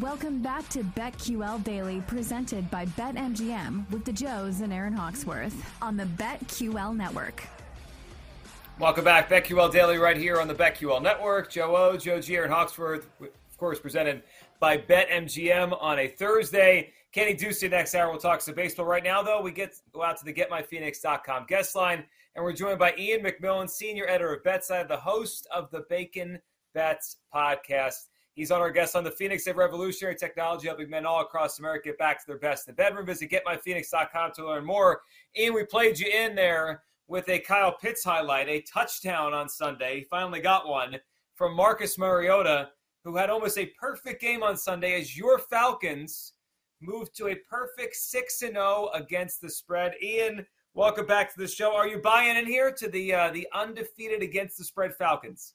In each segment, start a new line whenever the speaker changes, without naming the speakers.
Welcome back to BetQL Daily, presented by BetMGM with the Joes and Aaron Hawksworth on the BetQL Network.
Welcome back, BetQL Daily, right here on the BetQL Network. Joe O, Joe G, Aaron Hawksworth, of course, presented by BetMGM on a Thursday. Kenny Ducey next hour. We'll talk some baseball. Right now, though, we get go out to the GetMyPhoenix.com guest line, and we're joined by Ian McMillan, senior editor of BetSide, the host of the Bacon Bets podcast. He's on our guest on the Phoenix of Revolutionary Technology, helping men all across America get back to their best in the bedroom. Visit getmyphoenix.com to learn more. Ian, we played you in there with a Kyle Pitts highlight, a touchdown on Sunday. He finally got one from Marcus Mariota, who had almost a perfect game on Sunday as your Falcons moved to a perfect 6 0 against the spread. Ian, welcome back to the show. Are you buying in here to the uh, the undefeated against the spread Falcons?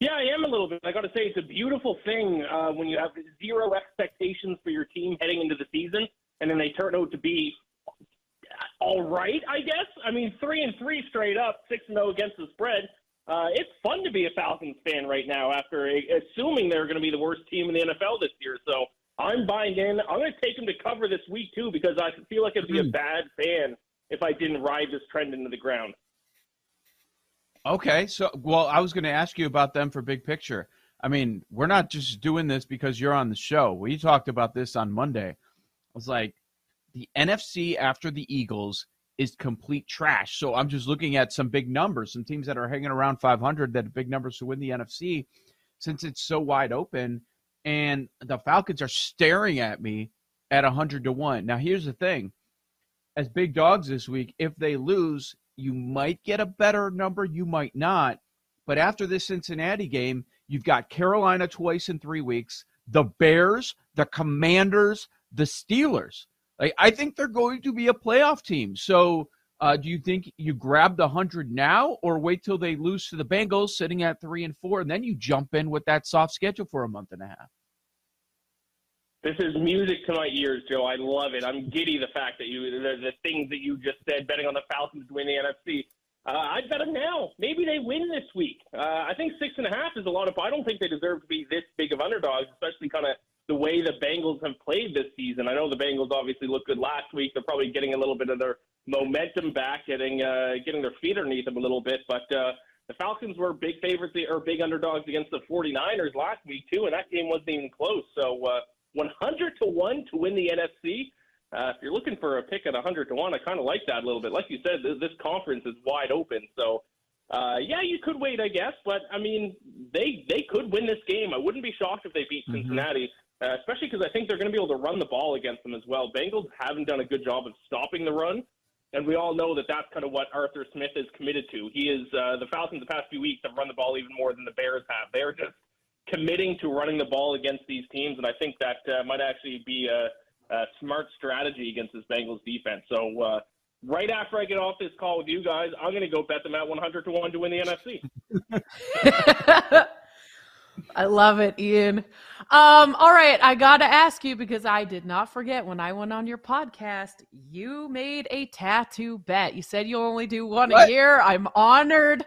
Yeah, I am a little bit. I got to say, it's a beautiful thing uh, when you have zero expectations for your team heading into the season, and then they turn out to be all right. I guess. I mean, three and three straight up, six and zero against the spread. Uh, it's fun to be a Falcons fan right now after assuming they're going to be the worst team in the NFL this year. So I'm buying in. I'm going to take them to cover this week too because I feel like it'd be a bad fan if I didn't ride this trend into the ground.
Okay, so well, I was going to ask you about them for big picture. I mean, we're not just doing this because you're on the show. We talked about this on Monday. I was like, the NFC after the Eagles is complete trash. So I'm just looking at some big numbers, some teams that are hanging around 500 that big numbers to win the NFC since it's so wide open. And the Falcons are staring at me at 100 to 1. Now, here's the thing as big dogs this week, if they lose, you might get a better number, you might not. But after this Cincinnati game, you've got Carolina twice in three weeks, the Bears, the Commanders, the Steelers. Like I think they're going to be a playoff team. So uh, do you think you grab the hundred now, or wait till they lose to the Bengals, sitting at three and four, and then you jump in with that soft schedule for a month and a half?
This is music to my ears, Joe. I love it. I'm giddy the fact that you the, the things that you just said, betting on the Falcons to win the NFC. Uh, I'd bet them now. Maybe they win this week. Uh, I think six and a half is a lot of. I don't think they deserve to be this big of underdogs, especially kind of the way the Bengals have played this season. I know the Bengals obviously looked good last week. They're probably getting a little bit of their momentum back, getting uh, getting their feet underneath them a little bit. But uh, the Falcons were big favorites or big underdogs against the 49ers last week too, and that game wasn't even close. So. Uh, 100 to 1 to win the NFC. Uh, if you're looking for a pick at 100 to 1, I kind of like that a little bit. Like you said, this, this conference is wide open. So, uh, yeah, you could wait, I guess. But, I mean, they they could win this game. I wouldn't be shocked if they beat mm-hmm. Cincinnati, uh, especially because I think they're going to be able to run the ball against them as well. Bengals haven't done a good job of stopping the run. And we all know that that's kind of what Arthur Smith is committed to. He is uh, the Falcons the past few weeks have run the ball even more than the Bears have. They're just committing to running the ball against these teams, and I think that uh, might actually be a, a, smart strategy against this Bengals defense. So uh, right after I get off this call with you guys, I'm going to go bet them at 100 to one to win the NFC.
I love it, Ian. Um, all right, I got to ask you because I did not forget when I went on your podcast, you made a tattoo bet. You said you'll only do one what? a year. I'm honored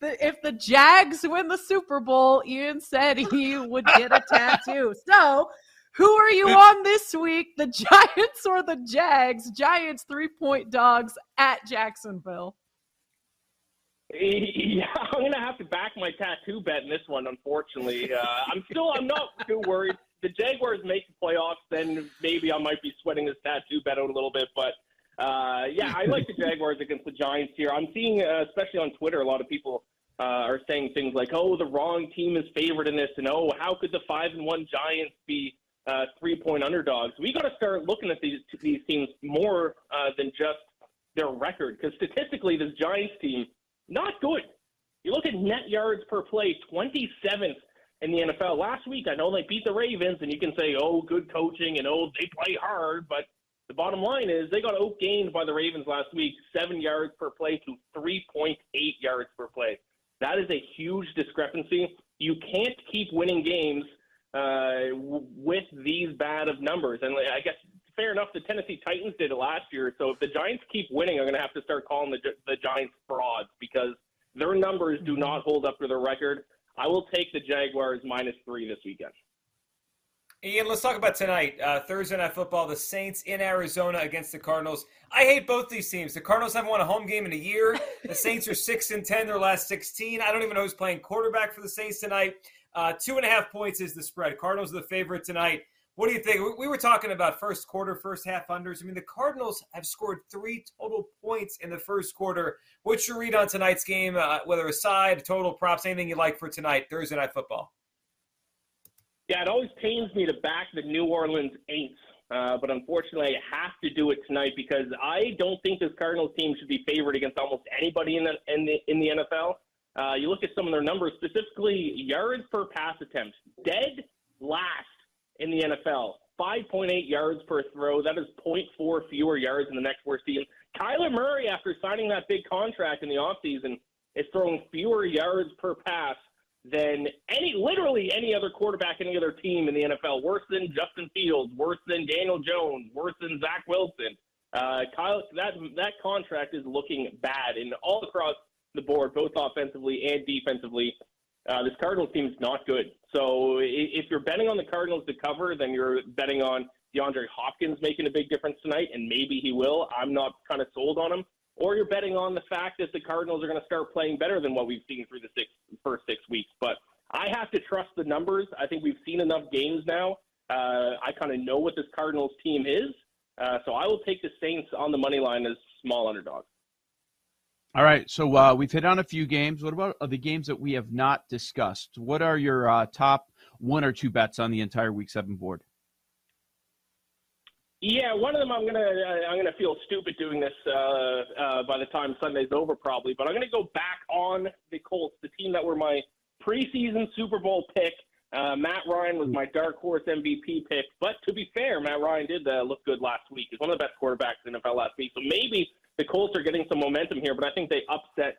the, if the Jags win the Super Bowl, Ian said he would get a tattoo. So, who are you on this week? The Giants or the Jags? Giants three point dogs at Jacksonville.
Yeah, I'm gonna have to back my tattoo bet in this one. Unfortunately, uh, I'm still I'm not too worried. The Jaguars make the playoffs, then maybe I might be sweating this tattoo bet out a little bit. But Uh, yeah, I like the Jaguars against the Giants here. I'm seeing, uh, especially on Twitter, a lot of people uh, are saying things like, "Oh, the wrong team is favored in this," and "Oh, how could the five and one Giants be uh, three point underdogs?" We got to start looking at these these teams more uh, than just their record, because statistically, this Giants team not good. You look at net yards per play, 27th in the NFL. Last week, I know they beat the Ravens, and you can say, "Oh, good coaching," and "Oh, they play hard," but the bottom line is they got outgained by the Ravens last week, seven yards per play to 3.8 yards per play. That is a huge discrepancy. You can't keep winning games uh, with these bad of numbers. And I guess fair enough, the Tennessee Titans did it last year. So if the Giants keep winning, I'm going to have to start calling the, the Giants frauds because their numbers do not hold up to their record. I will take the Jaguars minus three this weekend.
Ian, let's talk about tonight. Uh, Thursday Night Football, the Saints in Arizona against the Cardinals. I hate both these teams. The Cardinals haven't won a home game in a year. The Saints are 6 and 10 their last 16. I don't even know who's playing quarterback for the Saints tonight. Uh, two and a half points is the spread. Cardinals are the favorite tonight. What do you think? We were talking about first quarter, first half unders. I mean, the Cardinals have scored three total points in the first quarter. What's your read on tonight's game, uh, whether a side, total props, anything you like for tonight, Thursday Night Football?
Yeah, it always pains me to back the New Orleans Aints, uh, but unfortunately, I have to do it tonight because I don't think this Cardinals team should be favored against almost anybody in the in the, in the NFL. Uh, you look at some of their numbers, specifically yards per pass attempt, dead last in the NFL. 5.8 yards per throw. That is 0.4 fewer yards in the next worst team. Kyler Murray, after signing that big contract in the offseason, is throwing fewer yards per pass than any, literally any other quarterback, any other team in the NFL. Worse than Justin Fields, worse than Daniel Jones, worse than Zach Wilson. Uh, Kyle, that that contract is looking bad, and all across the board, both offensively and defensively. Uh, this Cardinals team is not good. So if you're betting on the Cardinals to cover, then you're betting on DeAndre Hopkins making a big difference tonight, and maybe he will. I'm not kind of sold on him or you're betting on the fact that the Cardinals are going to start playing better than what we've seen through the six, first six weeks. But I have to trust the numbers. I think we've seen enough games now. Uh, I kind of know what this Cardinals team is. Uh, so I will take the Saints on the money line as small underdogs.
All right. So uh, we've hit on a few games. What about the games that we have not discussed? What are your uh, top one or two bets on the entire Week Seven board?
Yeah, one of them I'm gonna uh, I'm gonna feel stupid doing this uh, uh, by the time Sunday's over probably, but I'm gonna go back on the Colts, the team that were my preseason Super Bowl pick. Uh, Matt Ryan was my dark horse MVP pick, but to be fair, Matt Ryan did uh, look good last week. He's one of the best quarterbacks in the NFL last week, so maybe the Colts are getting some momentum here. But I think they upset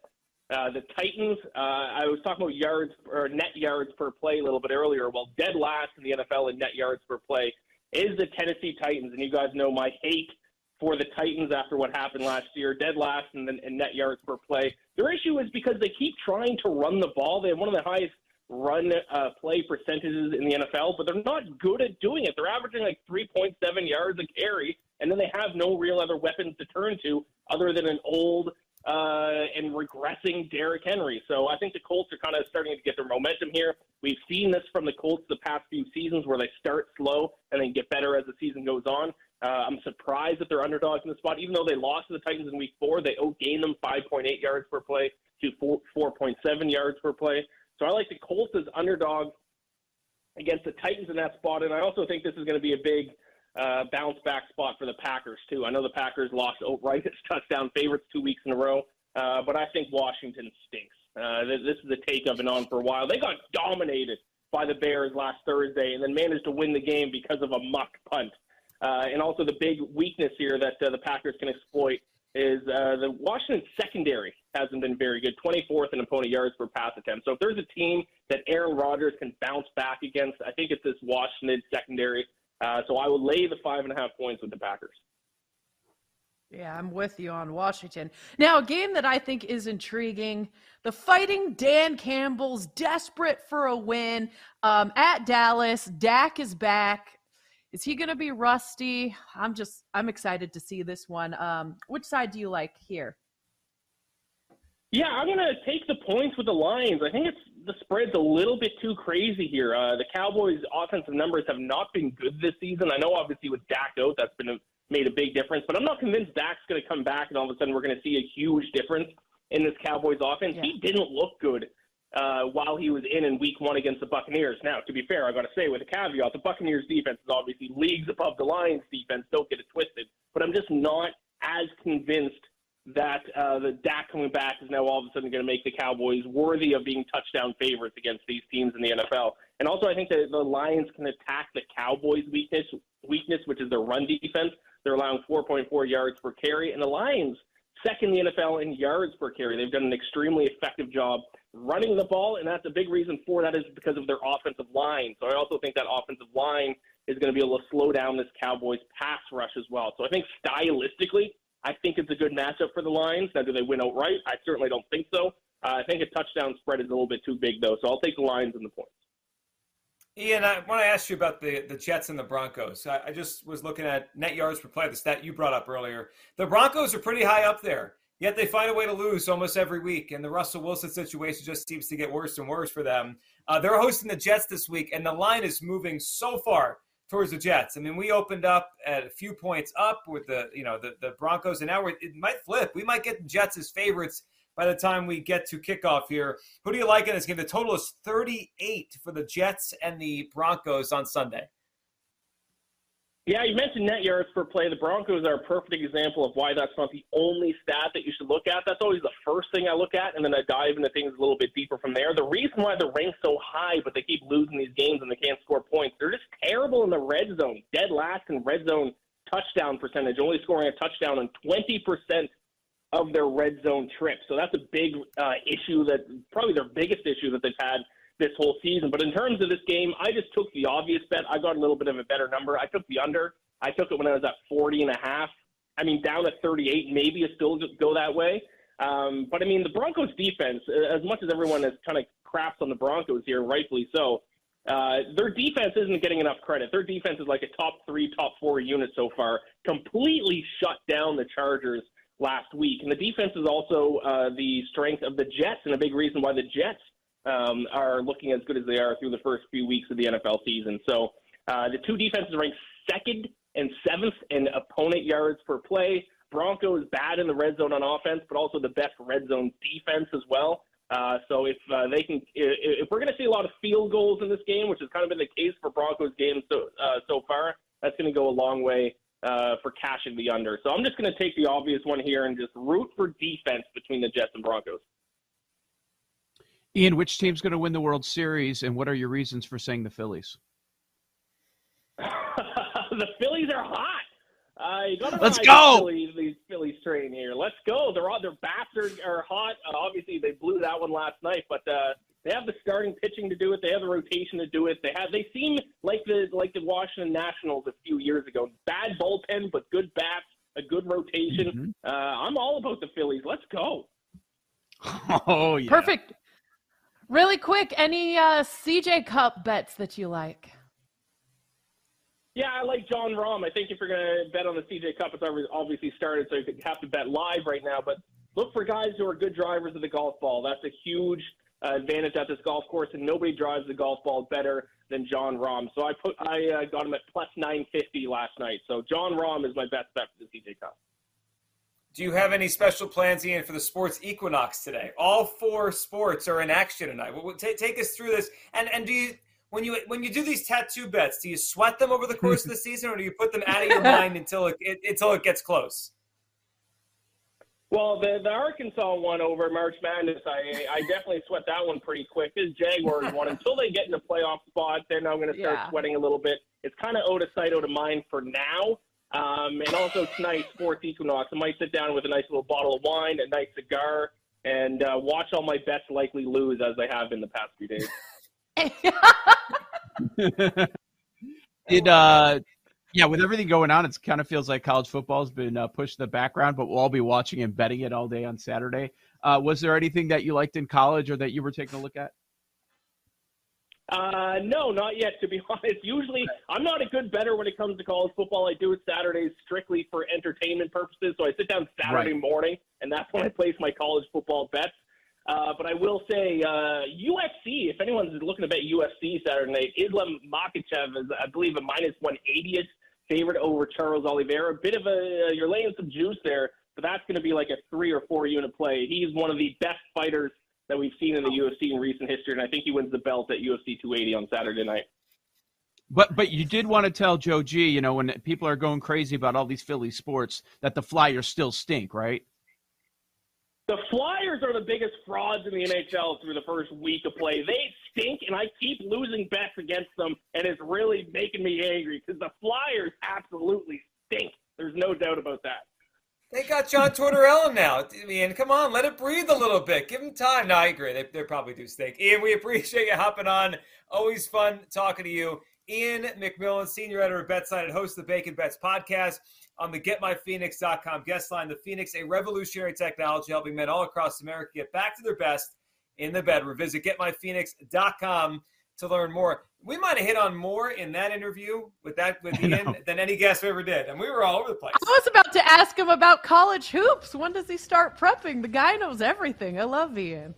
uh, the Titans. Uh, I was talking about yards or net yards per play a little bit earlier. Well, dead last in the NFL in net yards per play is the Tennessee Titans. And you guys know my hate for the Titans after what happened last year, dead last in, the, in net yards per play. Their issue is because they keep trying to run the ball. They have one of the highest run uh, play percentages in the NFL, but they're not good at doing it. They're averaging like 3.7 yards a carry, and then they have no real other weapons to turn to other than an old uh, and regressing Derrick Henry. So I think the Colts are kind of starting to get their momentum here. We've seen this from the Colts the past few seasons where they start slow and then get better as the season goes on. Uh, I'm surprised that they're underdogs in the spot. Even though they lost to the Titans in week four, they outgained them 5.8 yards per play to 4, 4.7 yards per play. So I like the Colts as underdog against the Titans in that spot. And I also think this is going to be a big uh, bounce back spot for the Packers too. I know the Packers lost outright as touchdown favorites two weeks in a row, uh, but I think Washington stinks. Uh, this is a take I've been on for a while. They got dominated by the Bears last Thursday and then managed to win the game because of a muck punt. Uh, and also the big weakness here that uh, the Packers can exploit is uh, the Washington secondary hasn't been very good, 24th in opponent yards per pass attempt. So if there's a team that Aaron Rodgers can bounce back against, I think it's this Washington secondary. Uh, so I will lay the five and a half points with the Packers.
Yeah, I'm with you on Washington. Now, a game that I think is intriguing the fighting Dan Campbell's desperate for a win um, at Dallas. Dak is back. Is he going to be rusty? I'm just, I'm excited to see this one. Um, which side do you like here?
Yeah, I'm going to take the points with the Lions. I think it's the spread's a little bit too crazy here. Uh, the Cowboys' offensive numbers have not been good this season. I know, obviously, with Dak out, that's been a, made a big difference. But I'm not convinced Dak's going to come back and all of a sudden we're going to see a huge difference in this Cowboys offense.
Yeah.
He didn't look good uh, while he was in in Week One against the Buccaneers. Now, to be fair, I got to say with a caveat, the Buccaneers defense is obviously leagues above the Lions defense. Don't get it twisted. But I'm just not as convinced that uh, the Dak coming back is now all of a sudden going to make the Cowboys worthy of being touchdown favorites against these teams in the NFL. And also, I think that the Lions can attack the Cowboys' weakness, weakness, which is their run defense. They're allowing 4.4 yards per carry, and the Lions second the NFL in yards per carry. They've done an extremely effective job running the ball, and that's a big reason for that is because of their offensive line. So I also think that offensive line is going to be able to slow down this Cowboys pass rush as well. So I think stylistically, I think it's a good matchup for the Lions. Now, do they win outright? I certainly don't think so. Uh, I think a touchdown spread is a little bit too big, though. So I'll take the Lions and the points.
Ian, I want to ask you about the, the Jets and the Broncos. I, I just was looking at net yards per play, the stat you brought up earlier. The Broncos are pretty high up there, yet they find a way to lose almost every week. And the Russell Wilson situation just seems to get worse and worse for them. Uh, they're hosting the Jets this week, and the line is moving so far towards the Jets. I mean, we opened up at a few points up with the you know the, the Broncos, and now we're, it might flip. We might get the Jets as favorites by the time we get to kickoff here. Who do you like in this game? The total is 38 for the Jets and the Broncos on Sunday.
Yeah, you mentioned net yards per play. The Broncos are a perfect example of why that's not the only stat that you should look at. That's always the first thing I look at, and then I dive into things a little bit deeper from there. The reason why they're ranked so high, but they keep losing these games and they can't score points, they're just terrible in the red zone, dead last in red zone touchdown percentage, only scoring a touchdown on 20% of their red zone trips. So that's a big uh, issue that probably their biggest issue that they've had this whole season. But in terms of this game, I just took the obvious bet. I got a little bit of a better number. I took the under. I took it when I was at 40 and a half. I mean, down at 38, maybe it still go that way. Um, but I mean, the Broncos defense, as much as everyone has kind of craps on the Broncos here, rightfully so, uh, their defense isn't getting enough credit. Their defense is like a top three, top four unit so far. Completely shut down the Chargers last week. And the defense is also uh, the strength of the Jets, and a big reason why the Jets um, are looking as good as they are through the first few weeks of the NFL season. So uh, the two defenses ranked second and seventh in opponent yards per play. Broncos bad in the red zone on offense, but also the best red zone defense as well. Uh, so if uh, they can, if, we're going to see a lot of field goals in this game, which has kind of been the case for Broncos games so uh, so far, that's going to go a long way uh, for cashing the under. So I'm just going to take the obvious one here and just root for defense between the Jets and Broncos.
Ian, which team's going to win the World Series, and what are your reasons for saying the Phillies?
the Phillies are hot. Uh, you gotta
Let's go!
The Phillies, these Phillies train here. Let's go. They're all their bats are hot. Uh, obviously, they blew that one last night, but uh, they have the starting pitching to do it. They have the rotation to do it. They have. They seem like the like the Washington Nationals a few years ago. Bad bullpen, but good bats, a good rotation.
Mhm.
Uh, I'm all about the Phillies. Let's go.
Oh, yeah.
Perfect. Really quick, any uh, CJ Cup bets that you like?
Yeah, I like Jon Rahm. I think if you're going to bet on the CJ Cup, it's obviously started, so you have to bet live right now. But look for guys who are good drivers of the golf ball. That's a huge uh, advantage at this golf course, and nobody drives the golf ball better than Jon Rahm. So I put I uh, got him at plus 950 last night. So Jon Rahm is my best bet for the CJ Cup.
Do you have any special plans, Ian, for the sports equinox today? All four sports are in action tonight. Well, take, take us through this. And and do you when you when you do these tattoo bets, do you sweat them over the course of the season, or do you put them out of your mind until it, it until it gets close?
Well, the the Arkansas one over March Madness, I I definitely sweat that one pretty quick. This Jaguars one until they get in the playoff spot, then I'm going to start
Yeah.
sweating a little bit. It's kind of out of sight, out of mind for now. Um, and also tonight, Sports Equinox, I might sit down with a nice little bottle of wine, a nice cigar, and uh, watch all my bets likely lose as they have in the past few days.
Did uh, yeah, with everything going on, it kind of feels like college football's been uh, pushed to the background, but we'll all be watching and betting it all day on Saturday. Uh, was there anything that you liked in college or that you were taking a look at?
Uh, no, not yet, to be honest. Usually, I'm not a good better when it comes to college football. I do it Saturdays strictly for entertainment purposes. So I sit down Saturday
Right.
morning, and that's when I place my college football bets. Uh, but I will say, uh, UFC, if anyone's looking to bet UFC Saturday night, Islam Makhachev is, I believe, a minus 180th favorite over Charles Oliveira. A bit of a you're laying some juice there, but that's going to be like a three or four unit play. He's one of the best fighters that we've seen in the UFC in recent history, and I think he wins the belt at UFC 280 on Saturday night.
But but you did want to tell Joe G, you know, when people are going crazy about all these Philly sports, that the Flyers still stink, right?
The Flyers are the biggest frauds in the NHL through the first week of play. They stink, and I keep losing bets against them, and it's really making me angry because the Flyers absolutely stink. There's no doubt about that.
They got John Tortorella now. I mean, come on, let it breathe a little bit. Give him time. No, I agree. They, they probably do stink. Ian, we appreciate you hopping on. Always fun talking to you. Ian McMillan, senior editor of BetSite and host of the Bacon Bets podcast on the GetMyPhoenix.com guest line. The Phoenix, a revolutionary technology helping men all across America get back to their best in the bedroom. Visit GetMyPhoenix.com to learn more. We might have hit on more in that interview with that with Ian than any guest we ever did, and we were all over the place.
I was about to ask him about college hoops. When does he start prepping? The guy knows everything. I love Ian.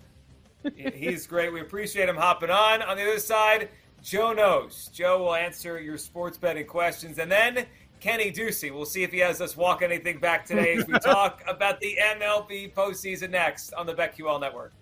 He's great. We appreciate him hopping on. On the other side, Joe knows. Joe will answer your sports betting questions, and then Kenny Ducey. We'll see if he has us walk anything back today as we talk about the MLB postseason next on the BetQL Network.